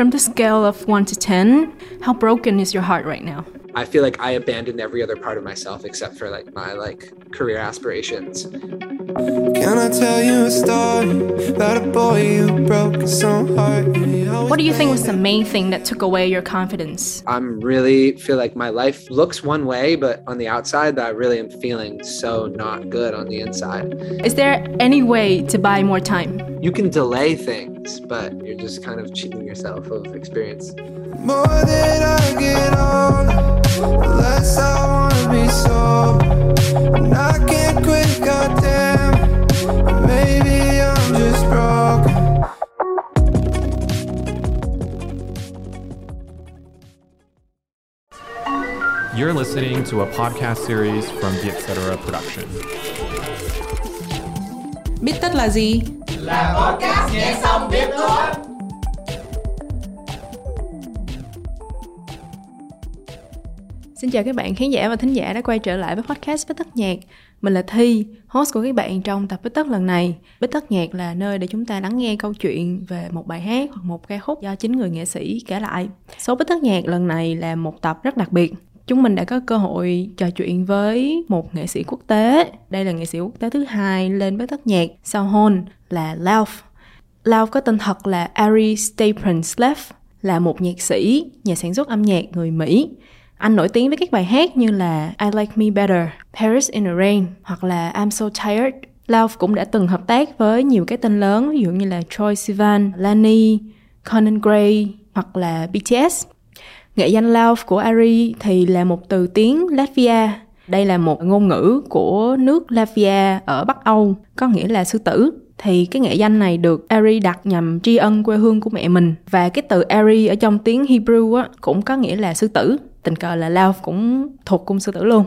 From the scale of 1 to 10, how broken is your heart right now? I feel like I abandoned every other part of myself except for like my like career aspirations. Can I tell you a story about a boy who broke his own heart? What do you think was the main thing that took away your confidence? I'm really feel like my life looks one way, but on the outside, that I really am feeling so not good on the inside. Is there any way to buy more time? You can delay things, but you're just kind of cheating yourself of experience. More than I get older, the less I wanna be sober. And I can't quit, goddamn. Maybe I'm just broken. You're listening to a podcast series from the Etc. Production. Biết tất là gì? Xin chào các bạn khán giả và thính giả đã quay trở lại với podcast Bích Tất Nhạc. Mình là Thi, host của các bạn trong tập Bích Tất lần này. Bích Tất Nhạc là nơi để chúng ta lắng nghe câu chuyện về một bài hát hoặc một ca khúc do chính người nghệ sĩ kể lại. Số Bích Tất Nhạc lần này là một tập rất đặc biệt. Chúng mình đã có cơ hội trò chuyện với một nghệ sĩ quốc tế. Đây là nghệ sĩ quốc tế thứ hai lên Bích Tất Nhạc sau hôn là Lauf. Lauf có tên thật là Ari Staples là một nhạc sĩ, nhà sản xuất âm nhạc người Mỹ. Anh nổi tiếng với các bài hát như là I Like Me Better, Paris in the Rain hoặc là I'm So Tired. Lauf cũng đã từng hợp tác với nhiều cái tên lớn ví dụ như là Troy Sivan, Lani, Conan Gray hoặc là BTS. Nghệ danh Lauf của Ari thì là một từ tiếng Latvia. Đây là một ngôn ngữ của nước Latvia ở Bắc Âu, có nghĩa là sư tử. Thì cái nghệ danh này được Ari đặt nhằm tri ân quê hương của mẹ mình. Và cái từ Ari ở trong tiếng Hebrew á, cũng có nghĩa là sư tử. Tình cờ là Lauf cũng thuộc cung sư tử luôn.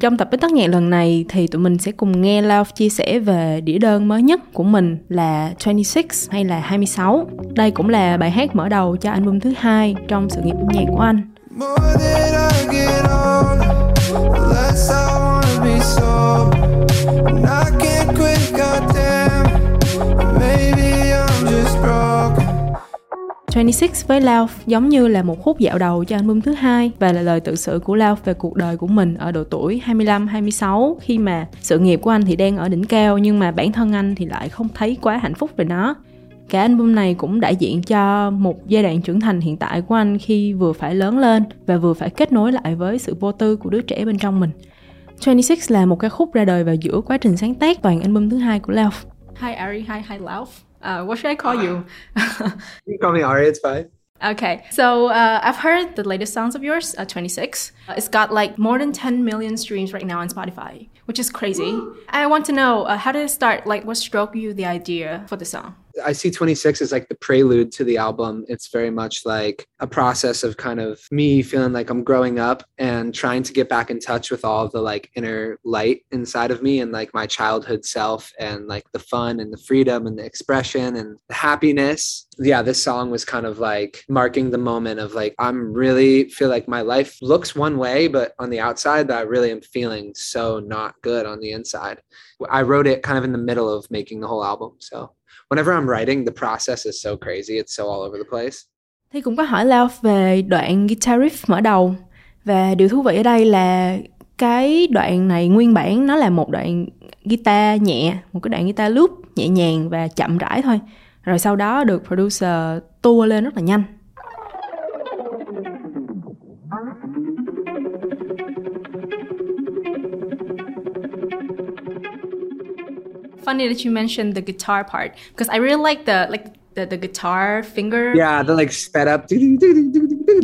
Trong tập Bích Tất Nhạc lần này thì tụi mình sẽ cùng nghe Lauf chia sẻ về đĩa đơn mới nhất của mình là 26 hay là 26. Đây cũng là bài hát mở đầu cho album thứ hai trong sự nghiệp âm nhạc của anh. More 26 với Lauf giống như là một khúc dạo đầu cho album thứ hai và là lời tự sự của Lauf về cuộc đời của mình ở độ tuổi 25-26 khi mà sự nghiệp của anh thì đang ở đỉnh cao nhưng mà bản thân anh thì lại không thấy quá hạnh phúc về nó. Cả album này cũng đại diện cho một giai đoạn trưởng thành hiện tại của anh khi vừa phải lớn lên và vừa phải kết nối lại với sự vô tư của đứa trẻ bên trong mình. 26 là một ca khúc ra đời vào giữa quá trình sáng tác toàn album thứ hai của Lauf. Hi Ari, hi hi Lauf. Uh, what should I call you? You can call me Ari, it's fine. Okay, so uh, I've heard the latest songs of yours, uh, 26. Uh, it's got like more than 10 million streams right now on Spotify, which is crazy. I want to know uh, how did it start? Like, what struck you the idea for the song? I see 26 as like the prelude to the album. It's very much like a process of kind of me feeling like I'm growing up and trying to get back in touch with all the like inner light inside of me and like my childhood self and like the fun and the freedom and the expression and the happiness. Yeah, this song was kind of like marking the moment of like I'm really feel like my life looks one way, but on the outside that I really am feeling so not good on the inside. I wrote it kind of in the middle of making the whole album. So whenever I'm writing, the process is so crazy. It's so all over the place. Thì cũng có hỏi Lauf về đoạn guitar riff mở đầu và điều thú vị ở đây là cái đoạn này nguyên bản nó là một đoạn guitar nhẹ, một cái đoạn guitar loop nhẹ nhàng và chậm rãi thôi. Rồi sau đó được producer tua lên rất là nhanh. Funny that you mentioned the guitar part because I really like the like the, the guitar finger. Yeah, the like sped up. yeah,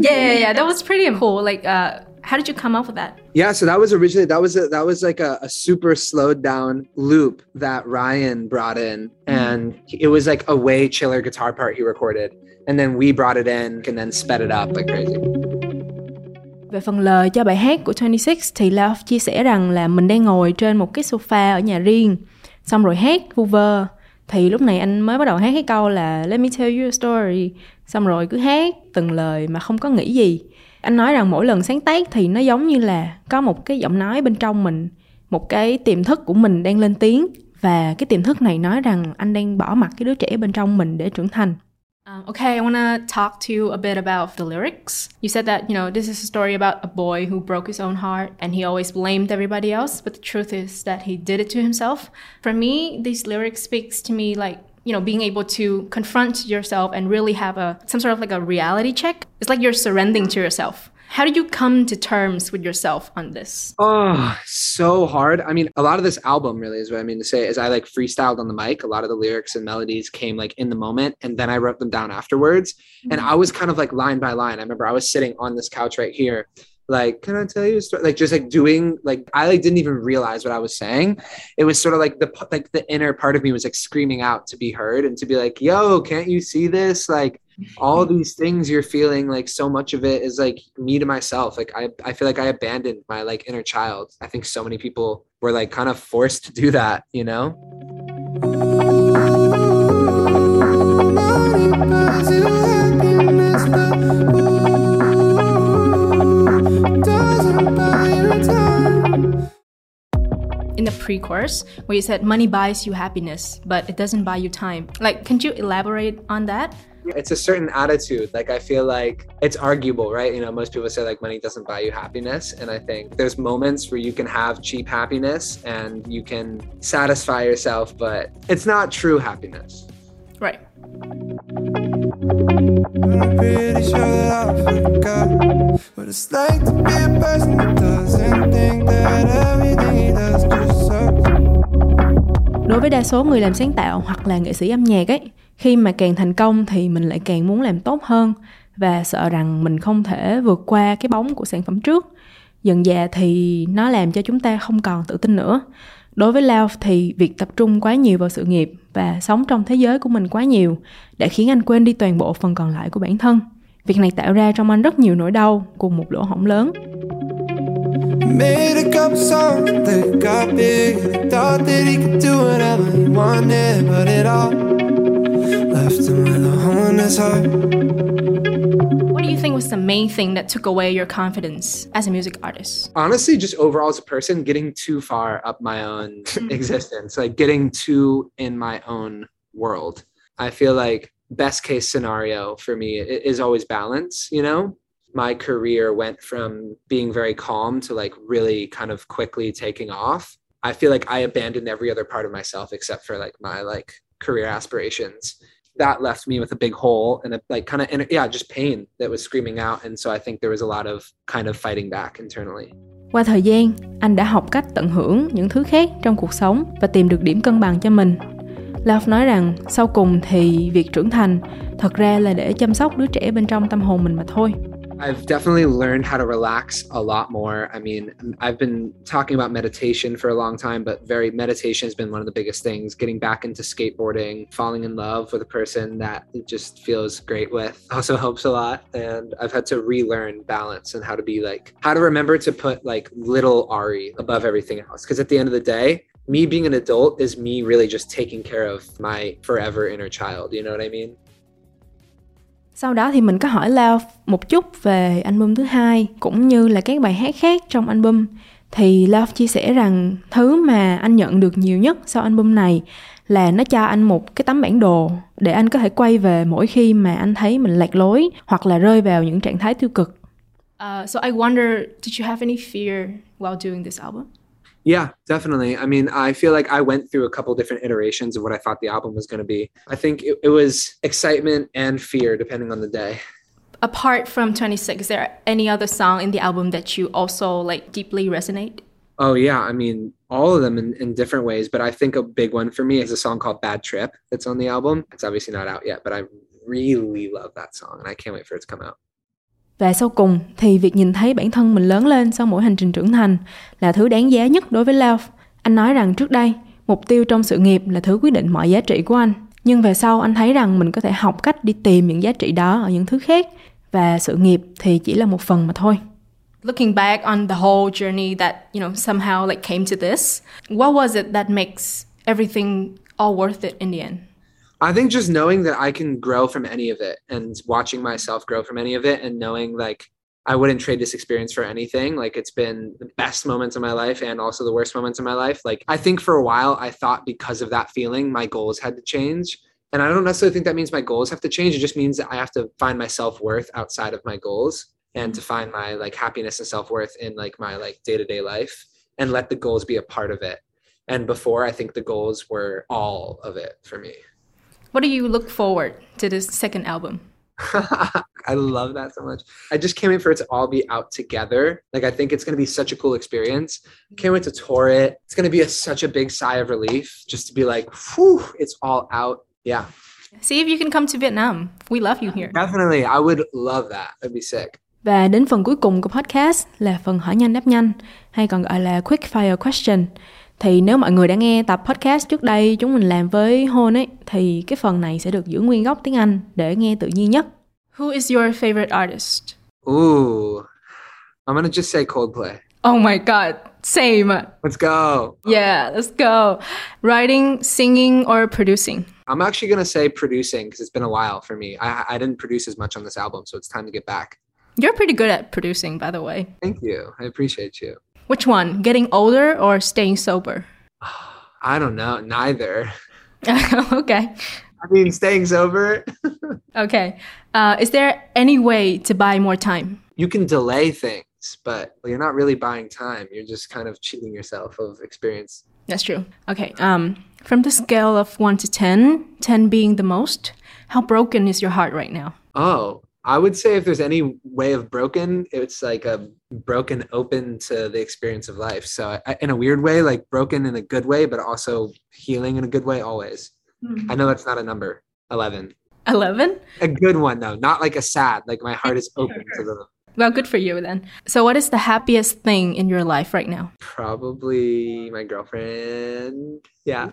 yeah, yeah. That was pretty cool. Like, uh, how did you come up with that? Yeah, so that was originally that was a, that was like a, a super slowed down loop that Ryan brought in, and it was like a way chiller guitar part he recorded, and then we brought it in and then sped it up like crazy. Về phần lời cho bài hát của 26 thì Lauv chia sẻ rằng là mình đang ngồi trên một cái sofa ở nhà riêng, xong rồi hát vu vơ. Thì lúc này anh mới bắt đầu hát cái câu là Let me tell you a story. Xong rồi cứ hát từng lời mà không có nghĩ gì. Anh nói rằng mỗi lần sáng tác thì nó giống như là có một cái giọng nói bên trong mình, một cái tiềm thức của mình đang lên tiếng và cái tiềm thức này nói rằng anh đang bỏ mặt cái đứa trẻ bên trong mình để trưởng thành. Um, okay, I want to talk to you a bit about the lyrics. You said that, you know, this is a story about a boy who broke his own heart and he always blamed everybody else, but the truth is that he did it to himself. For me, these lyrics speaks to me like, you know, being able to confront yourself and really have a some sort of like a reality check. It's like you're surrendering to yourself. How did you come to terms with yourself on this? Oh, so hard. I mean, a lot of this album really is what I mean to say is I like freestyled on the mic. A lot of the lyrics and melodies came like in the moment and then I wrote them down afterwards. Mm-hmm. And I was kind of like line by line. I remember I was sitting on this couch right here like can i tell you a story? Like just like doing like i like didn't even realize what i was saying. It was sort of like the like the inner part of me was like screaming out to be heard and to be like yo can't you see this? Like all these things you're feeling like so much of it is like me to myself. Like i i feel like i abandoned my like inner child. I think so many people were like kind of forced to do that you know the pre-chorus where you said money buys you happiness but it doesn't buy you time. Like can you elaborate on that? It's a certain attitude. Like i feel like it's arguable right? You know most people say like money doesn't buy you happiness and i think there's moments where you can have cheap happiness and you can satisfy yourself but it's not true happiness. Right I'm pretty sure that I forgot what it's like to be a person that doesn't think that everything he does just sucks. Đối với đa số người làm sáng tạo hoặc là nghệ sĩ âm nhạc ấy, khi mà càng thành công thì mình lại càng muốn làm tốt hơn và sợ rằng mình không thể vượt qua cái bóng của sản phẩm trước. Dần dà thì nó làm cho chúng ta không còn tự tin nữa. Đối với Lao thì việc tập trung quá nhiều vào sự nghiệp và sống trong thế giới của mình quá nhiều đã khiến anh quên đi toàn bộ phần còn lại của bản thân. Việc này tạo ra trong anh rất nhiều nỗi đau cùng một lỗ hổng lớn. Made a couple songs that got big thought that he could do whatever he wanted, but it all left him with a hole in his heart. What think was the main thing that took away your confidence as a music artist? honestly just overall as a person getting too far up my own existence like getting too in my own world. I feel like best case scenario for me is always balance you know? My career went from being very calm to like really kind of quickly taking off. I feel like i abandoned every other part of myself except for like my like career aspirations that left me with a big hole and a like kind of yeah just pain that was screaming out and so i think there was a lot of kind of fighting back internally Qua thời gian, anh đã học cách tận hưởng những thứ khác trong cuộc sống và tìm được điểm cân bằng cho mình. Love nói rằng sau cùng thì việc trưởng thành thật ra là để chăm sóc đứa trẻ bên trong tâm hồn mình mà thôi. I've definitely learned how to relax a lot more. I mean, I've been talking about meditation for a long time, but very meditation has been one of the biggest things. Getting back into skateboarding, falling in love with a person that just feels great with also helps a lot. And I've had to relearn balance and how to be like, how to remember to put like little Ari above everything else. Because at the end of the day, me being an adult is me really just taking care of my forever inner child. You know what I mean? Sau đó thì mình có hỏi Lao một chút về album thứ hai cũng như là các bài hát khác trong album thì Love chia sẻ rằng thứ mà anh nhận được nhiều nhất sau album này là nó cho anh một cái tấm bản đồ để anh có thể quay về mỗi khi mà anh thấy mình lạc lối hoặc là rơi vào những trạng thái tiêu cực. Uh, so I wonder, did you have any fear while doing this album? Yeah, definitely. I mean, I feel like I went through a couple different iterations of what I thought the album was going to be. I think it, it was excitement and fear, depending on the day. Apart from 26, is there any other song in the album that you also like deeply resonate? Oh, yeah. I mean, all of them in, in different ways, but I think a big one for me is a song called Bad Trip that's on the album. It's obviously not out yet, but I really love that song and I can't wait for it to come out. Và sau cùng thì việc nhìn thấy bản thân mình lớn lên sau mỗi hành trình trưởng thành là thứ đáng giá nhất đối với Love. Anh nói rằng trước đây, mục tiêu trong sự nghiệp là thứ quyết định mọi giá trị của anh. Nhưng về sau anh thấy rằng mình có thể học cách đi tìm những giá trị đó ở những thứ khác và sự nghiệp thì chỉ là một phần mà thôi. Looking back on the whole journey that, you know, somehow like came to this, what was it that makes everything all worth it in the end? I think just knowing that I can grow from any of it and watching myself grow from any of it and knowing like I wouldn't trade this experience for anything. Like it's been the best moments of my life and also the worst moments of my life. Like I think for a while I thought because of that feeling my goals had to change And I don't necessarily think that means my goals have to change. It just means that I have to find my self-worth outside of my goals and to find my like happiness and self-worth in like my like day-to-day life and let the goals be a part of it. And before I think the goals were all of it for me. What do you look forward to this second album? I love that so much. I just can't wait for it to all be out together. Like I think it's going to be such a cool experience. Can't wait to tour it. It's going to be a, such a big sigh of relief just to be like, whew, it's all out. Yeah, See if you can come to Vietnam. We love you here. definitely. I would love that. That'd be sick. Và đến phần cuối cùng của podcast là phần hỏi nhanh đáp nhanh hay còn gọi là quick fire question. Thì nếu mọi người đã nghe tập podcast trước đây chúng mình làm với Hôn ấy thì cái phần này sẽ được giữ nguyên gốc tiếng Anh để nghe tự nhiên nhất. Who is your favorite artist? Ooh, I'm gonna just say Coldplay. Oh my god, same. Let's go. Yeah, let's go. Writing, singing or producing? I'm actually gonna say producing because it's been a while for me. I I didn't produce as much on this album, so it's time to get back. You're pretty good at producing, by the way. Thank you. I appreciate you. Which one? Getting older or staying sober? I don't know. Neither. okay. I mean, staying sober. Okay. Uh, is there any way to buy more time? you can delay things, but you're not really buying time. You're just kind of cheating yourself of experience. That's true. Okay. Um, from the scale of one to 10, 10 being the most, how broken is your heart right now? Oh, I would say if there's any way of broken, it's like a broken open to the experience of life. So I, in a weird way, like broken in a good way, but also healing in a good way always. Mm-hmm. I know that's not a number. 11. 11? A good one though, not like a sad, like my heart is open to the Well, good for you then. So, what is the happiest thing in your life right now? probably my girlfriend. Yeah.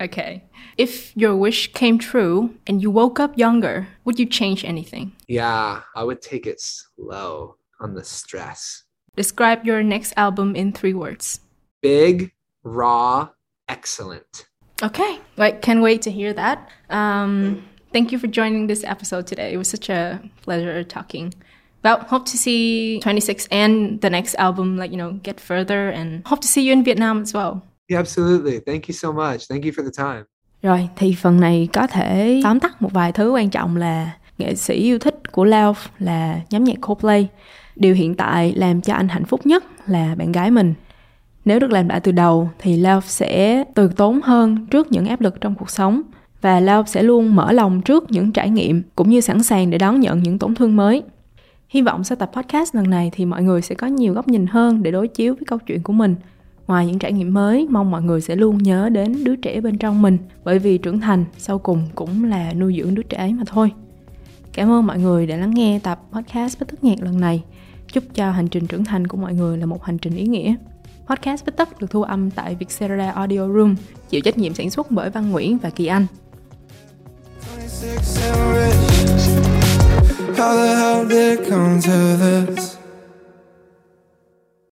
Okay. If your wish came true and you woke up younger, would you change anything? Yeah, I would take it slow on the stress. Describe your next album in three words. Big, raw, excellent. Okay. Right. Can't wait to hear that. Um, thank you for joining this episode today. It was such a pleasure talking. Well, hope to see 26 and the next album, like, you know, get further and hope to see you in Vietnam as well. Yeah, absolutely. Thank you so much. Thank you for the time. Rồi, thì phần này có thể tóm tắt một vài thứ quan trọng là nghệ sĩ yêu thích của Lauf là nhóm nhạc Coldplay. Điều hiện tại làm cho anh hạnh phúc nhất là bạn gái mình. Nếu được làm lại từ đầu thì Lauf sẽ từ tốn hơn trước những áp lực trong cuộc sống và Lauf sẽ luôn mở lòng trước những trải nghiệm cũng như sẵn sàng để đón nhận những tổn thương mới. Hy vọng sau tập podcast lần này thì mọi người sẽ có nhiều góc nhìn hơn để đối chiếu với câu chuyện của mình. Ngoài những trải nghiệm mới, mong mọi người sẽ luôn nhớ đến đứa trẻ bên trong mình bởi vì trưởng thành sau cùng cũng là nuôi dưỡng đứa trẻ ấy mà thôi. Cảm ơn mọi người đã lắng nghe tập podcast bất Tất Nhạc lần này. Chúc cho hành trình trưởng thành của mọi người là một hành trình ý nghĩa. Podcast bất Tất được thu âm tại Vietcetera Audio Room, chịu trách nhiệm sản xuất bởi Văn Nguyễn và Kỳ Anh. How the hell did it come to this?